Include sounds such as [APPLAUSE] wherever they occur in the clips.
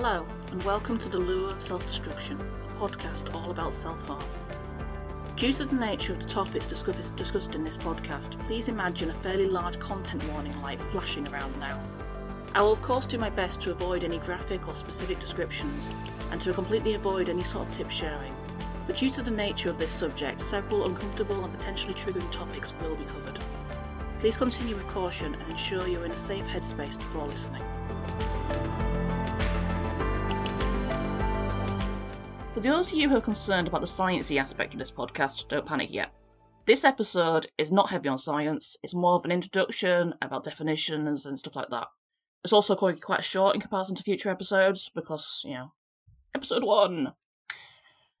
Hello, and welcome to The Lure of Self Destruction, a podcast all about self harm. Due to the nature of the topics discussed in this podcast, please imagine a fairly large content warning light flashing around now. I will, of course, do my best to avoid any graphic or specific descriptions and to completely avoid any sort of tip sharing. But due to the nature of this subject, several uncomfortable and potentially triggering topics will be covered. Please continue with caution and ensure you're in a safe headspace before listening. For those of you who are concerned about the sciencey aspect of this podcast, don't panic yet. This episode is not heavy on science, it's more of an introduction about definitions and stuff like that. It's also going to be quite short in comparison to future episodes because, you know, episode one.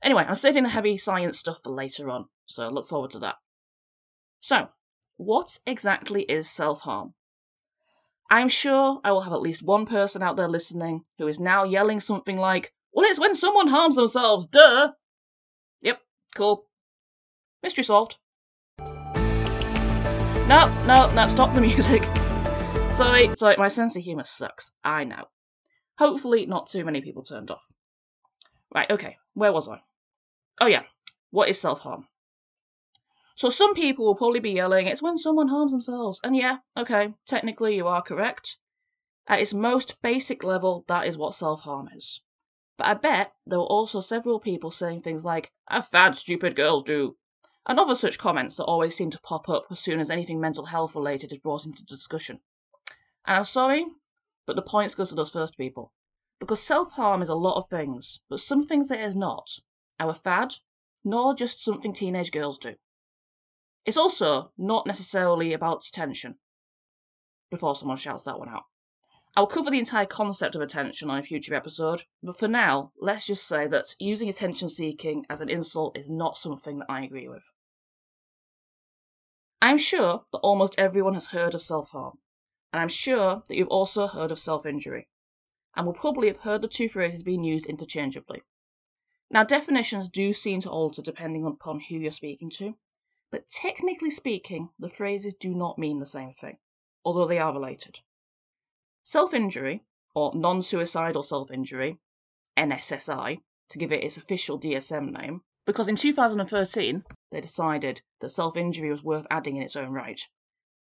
Anyway, I'm saving the heavy science stuff for later on, so look forward to that. So, what exactly is self harm? I'm sure I will have at least one person out there listening who is now yelling something like, Well, it's when someone harms themselves, duh! Yep, cool. Mystery solved. No, no, no, stop the [LAUGHS] music. Sorry, sorry, my sense of humour sucks. I know. Hopefully, not too many people turned off. Right, okay, where was I? Oh, yeah, what is self harm? So some people will probably be yelling, it's when someone harms themselves. And yeah, okay, technically you are correct. At its most basic level, that is what self harm is. But I bet there were also several people saying things like, a fad stupid girls do, and other such comments that always seem to pop up as soon as anything mental health related is brought into discussion. And I'm sorry, but the points goes to those first people. Because self harm is a lot of things, but some things it is not. Our fad, nor just something teenage girls do. It's also not necessarily about attention. Before someone shouts that one out. I'll cover the entire concept of attention on a future episode, but for now, let's just say that using attention seeking as an insult is not something that I agree with. I'm sure that almost everyone has heard of self harm, and I'm sure that you've also heard of self injury, and will probably have heard the two phrases being used interchangeably. Now, definitions do seem to alter depending upon who you're speaking to, but technically speaking, the phrases do not mean the same thing, although they are related. Self injury, or non suicidal self injury, NSSI, to give it its official DSM name, because in 2013 they decided that self injury was worth adding in its own right,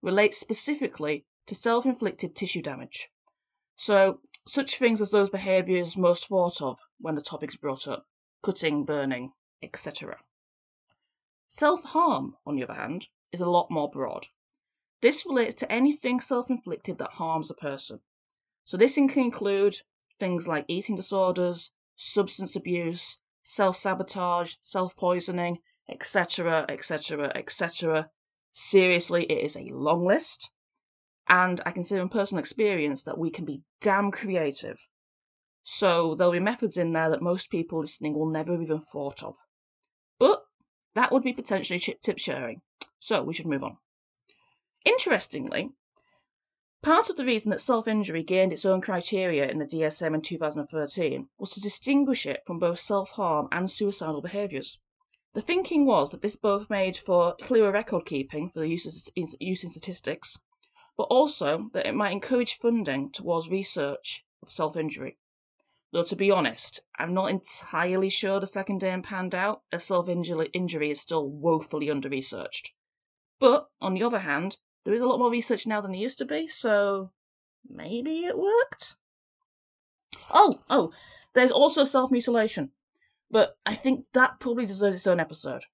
relates specifically to self inflicted tissue damage. So, such things as those behaviours most thought of when the topic is brought up cutting, burning, etc. Self harm, on the other hand, is a lot more broad. This relates to anything self inflicted that harms a person. So, this can include things like eating disorders, substance abuse, self sabotage, self poisoning, etc., etc., etc. Seriously, it is a long list. And I can say from personal experience that we can be damn creative. So, there'll be methods in there that most people listening will never even thought of. But that would be potentially tip sharing. So we should move on. Interestingly, part of the reason that self injury gained its own criteria in the DSM in 2013 was to distinguish it from both self harm and suicidal behaviours. The thinking was that this both made for clearer record keeping for the use, of, use in statistics, but also that it might encourage funding towards research of self injury. Though to be honest, I'm not entirely sure the second aim panned out, as self injury is still woefully under researched. But, on the other hand, there is a lot more research now than there used to be, so maybe it worked? Oh, oh, there's also self mutilation, but I think that probably deserves its own episode.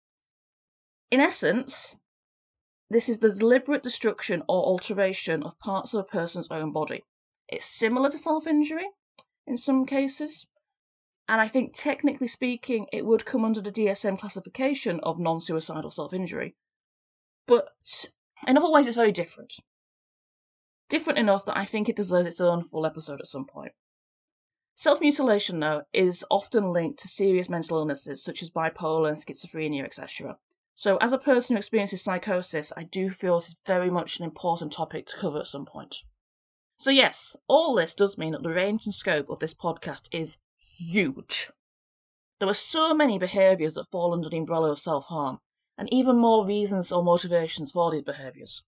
In essence, this is the deliberate destruction or alteration of parts of a person's own body. It's similar to self injury, in some cases. And I think, technically speaking, it would come under the DSM classification of non suicidal self injury. But in other ways, it's very different. Different enough that I think it deserves its own full episode at some point. Self mutilation, though, is often linked to serious mental illnesses such as bipolar and schizophrenia, etc. So, as a person who experiences psychosis, I do feel this is very much an important topic to cover at some point. So, yes, all this does mean that the range and scope of this podcast is huge. There are so many behaviours that fall under the umbrella of self harm, and even more reasons or motivations for these behaviours.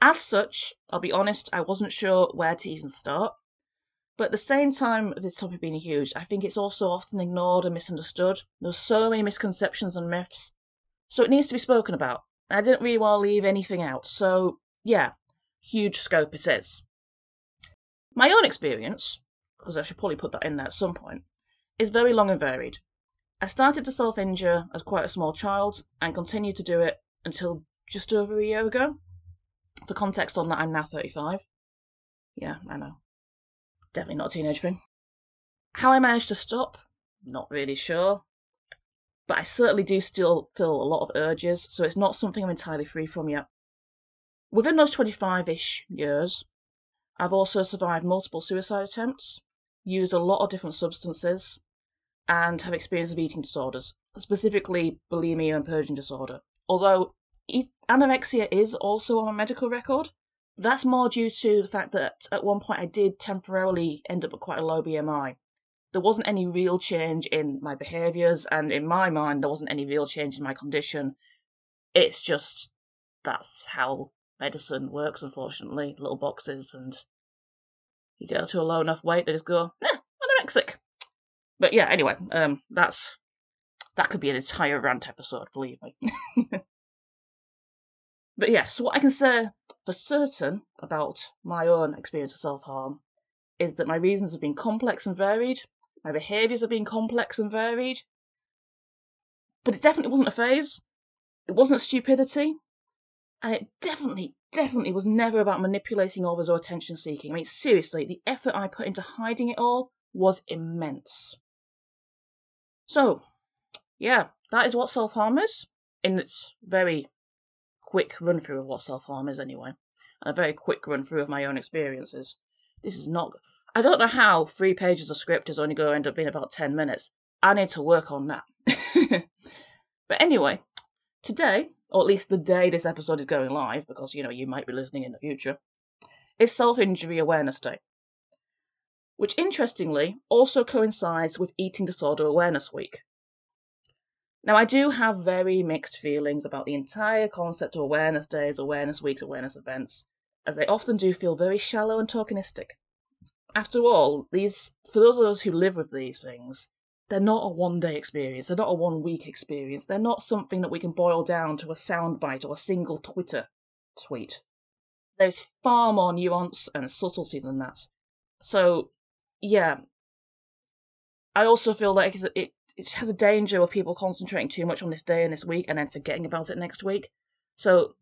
As such, I'll be honest, I wasn't sure where to even start. But at the same time of this topic being huge, I think it's also often ignored and misunderstood. There's so many misconceptions and myths. So it needs to be spoken about. I didn't really want to leave anything out. So, yeah, huge scope it is. My own experience, because I should probably put that in there at some point, is very long and varied. I started to self injure as quite a small child and continued to do it until just over a year ago. For context on that, I'm now 35. Yeah, I know. Definitely not a teenage thing. How I managed to stop, not really sure. But I certainly do still feel a lot of urges, so it's not something I'm entirely free from yet. Within those 25 ish years, I've also survived multiple suicide attempts, used a lot of different substances, and have experience of eating disorders, specifically bulimia and purging disorder. Although anorexia is also on my medical record, that's more due to the fact that at one point I did temporarily end up at quite a low BMI. There wasn't any real change in my behaviours, and in my mind, there wasn't any real change in my condition. It's just that's how medicine works, unfortunately. Little boxes, and you get to a low enough weight, they just go, eh, anorexic. But yeah, anyway, um, that's that could be an entire rant episode, believe me. [LAUGHS] but yes, yeah, so what I can say for certain about my own experience of self harm is that my reasons have been complex and varied, my behaviours have been complex and varied, but it definitely wasn't a phase, it wasn't stupidity, and it definitely, definitely was never about manipulating others or attention seeking. I mean, seriously, the effort I put into hiding it all was immense. So, yeah, that is what self harm is in its very quick run through of what self harm is, anyway, and a very quick run through of my own experiences. This is not. I don't know how three pages of script is only going to end up being about 10 minutes. I need to work on that. [LAUGHS] but anyway, today, or at least the day this episode is going live, because you know you might be listening in the future, is Self Injury Awareness Day, which interestingly also coincides with Eating Disorder Awareness Week. Now, I do have very mixed feelings about the entire concept of awareness days, awareness weeks, awareness events, as they often do feel very shallow and tokenistic. After all, these for those of us who live with these things, they're not a one day experience, they're not a one week experience, they're not something that we can boil down to a soundbite or a single Twitter tweet. There's far more nuance and subtlety than that. So, yeah. I also feel like it it has a danger of people concentrating too much on this day and this week and then forgetting about it next week. So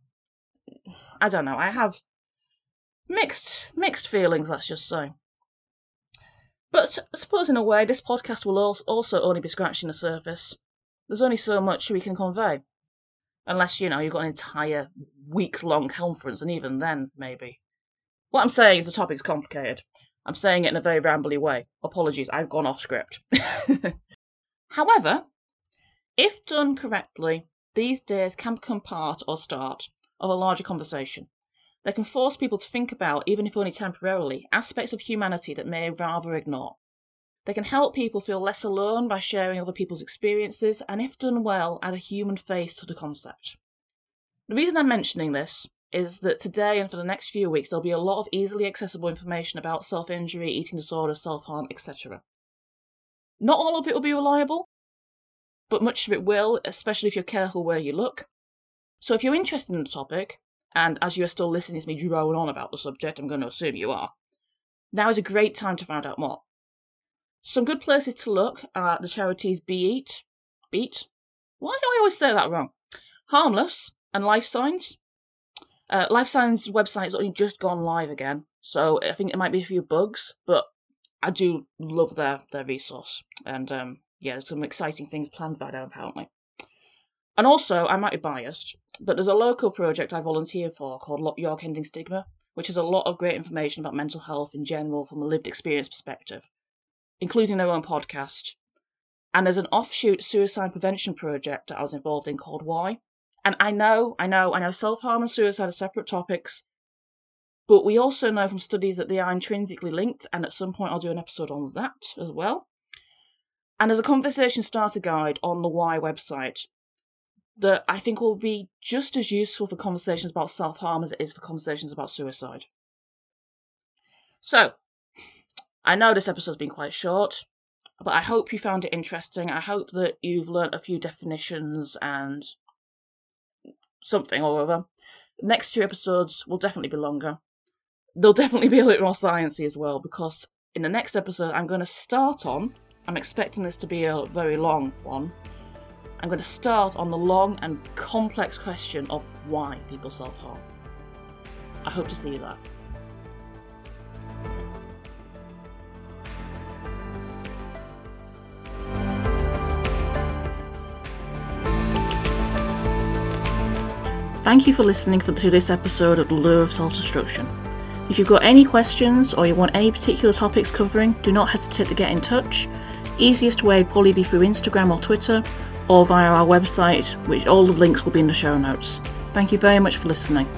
I don't know. I have mixed mixed feelings. Let's just say. But I suppose in a way, this podcast will also only be scratching the surface. There's only so much we can convey, unless you know you've got an entire weeks long conference, and even then, maybe. What I'm saying is the topic's complicated. I'm saying it in a very rambly way. Apologies, I've gone off script. [LAUGHS] However, if done correctly, these days can become part or start of a larger conversation. They can force people to think about, even if only temporarily, aspects of humanity that may rather ignore. They can help people feel less alone by sharing other people's experiences, and if done well, add a human face to the concept. The reason I'm mentioning this is that today and for the next few weeks there'll be a lot of easily accessible information about self injury, eating disorder, self harm, etc. Not all of it will be reliable, but much of it will, especially if you're careful where you look. So if you're interested in the topic, and as you are still listening to me drone on about the subject, I'm going to assume you are, now is a great time to find out more. Some good places to look are the charities Beat, Beat, why do I always say that wrong? Harmless and Life Signs. Uh, Life Signs website's only just gone live again, so I think it might be a few bugs, but I do love their their resource, and um, yeah, there's some exciting things planned by them apparently. And also, I might be biased, but there's a local project I volunteer for called York Ending Stigma, which has a lot of great information about mental health in general from a lived experience perspective, including their own podcast. And there's an offshoot suicide prevention project that I was involved in called Why. And I know, I know, I know self harm and suicide are separate topics, but we also know from studies that they are intrinsically linked, and at some point I'll do an episode on that as well. And there's a conversation starter guide on the Why website that I think will be just as useful for conversations about self harm as it is for conversations about suicide. So, I know this episode's been quite short, but I hope you found it interesting. I hope that you've learnt a few definitions and something or other. Next two episodes will definitely be longer. They'll definitely be a little more sciencey as well, because in the next episode I'm going to start on. I'm expecting this to be a very long one. I'm going to start on the long and complex question of why people self harm. I hope to see you there. Thank you for listening for to this episode of The Lure of Self Destruction. If you've got any questions or you want any particular topics covering, do not hesitate to get in touch. Easiest way would probably be through Instagram or Twitter or via our website, which all the links will be in the show notes. Thank you very much for listening.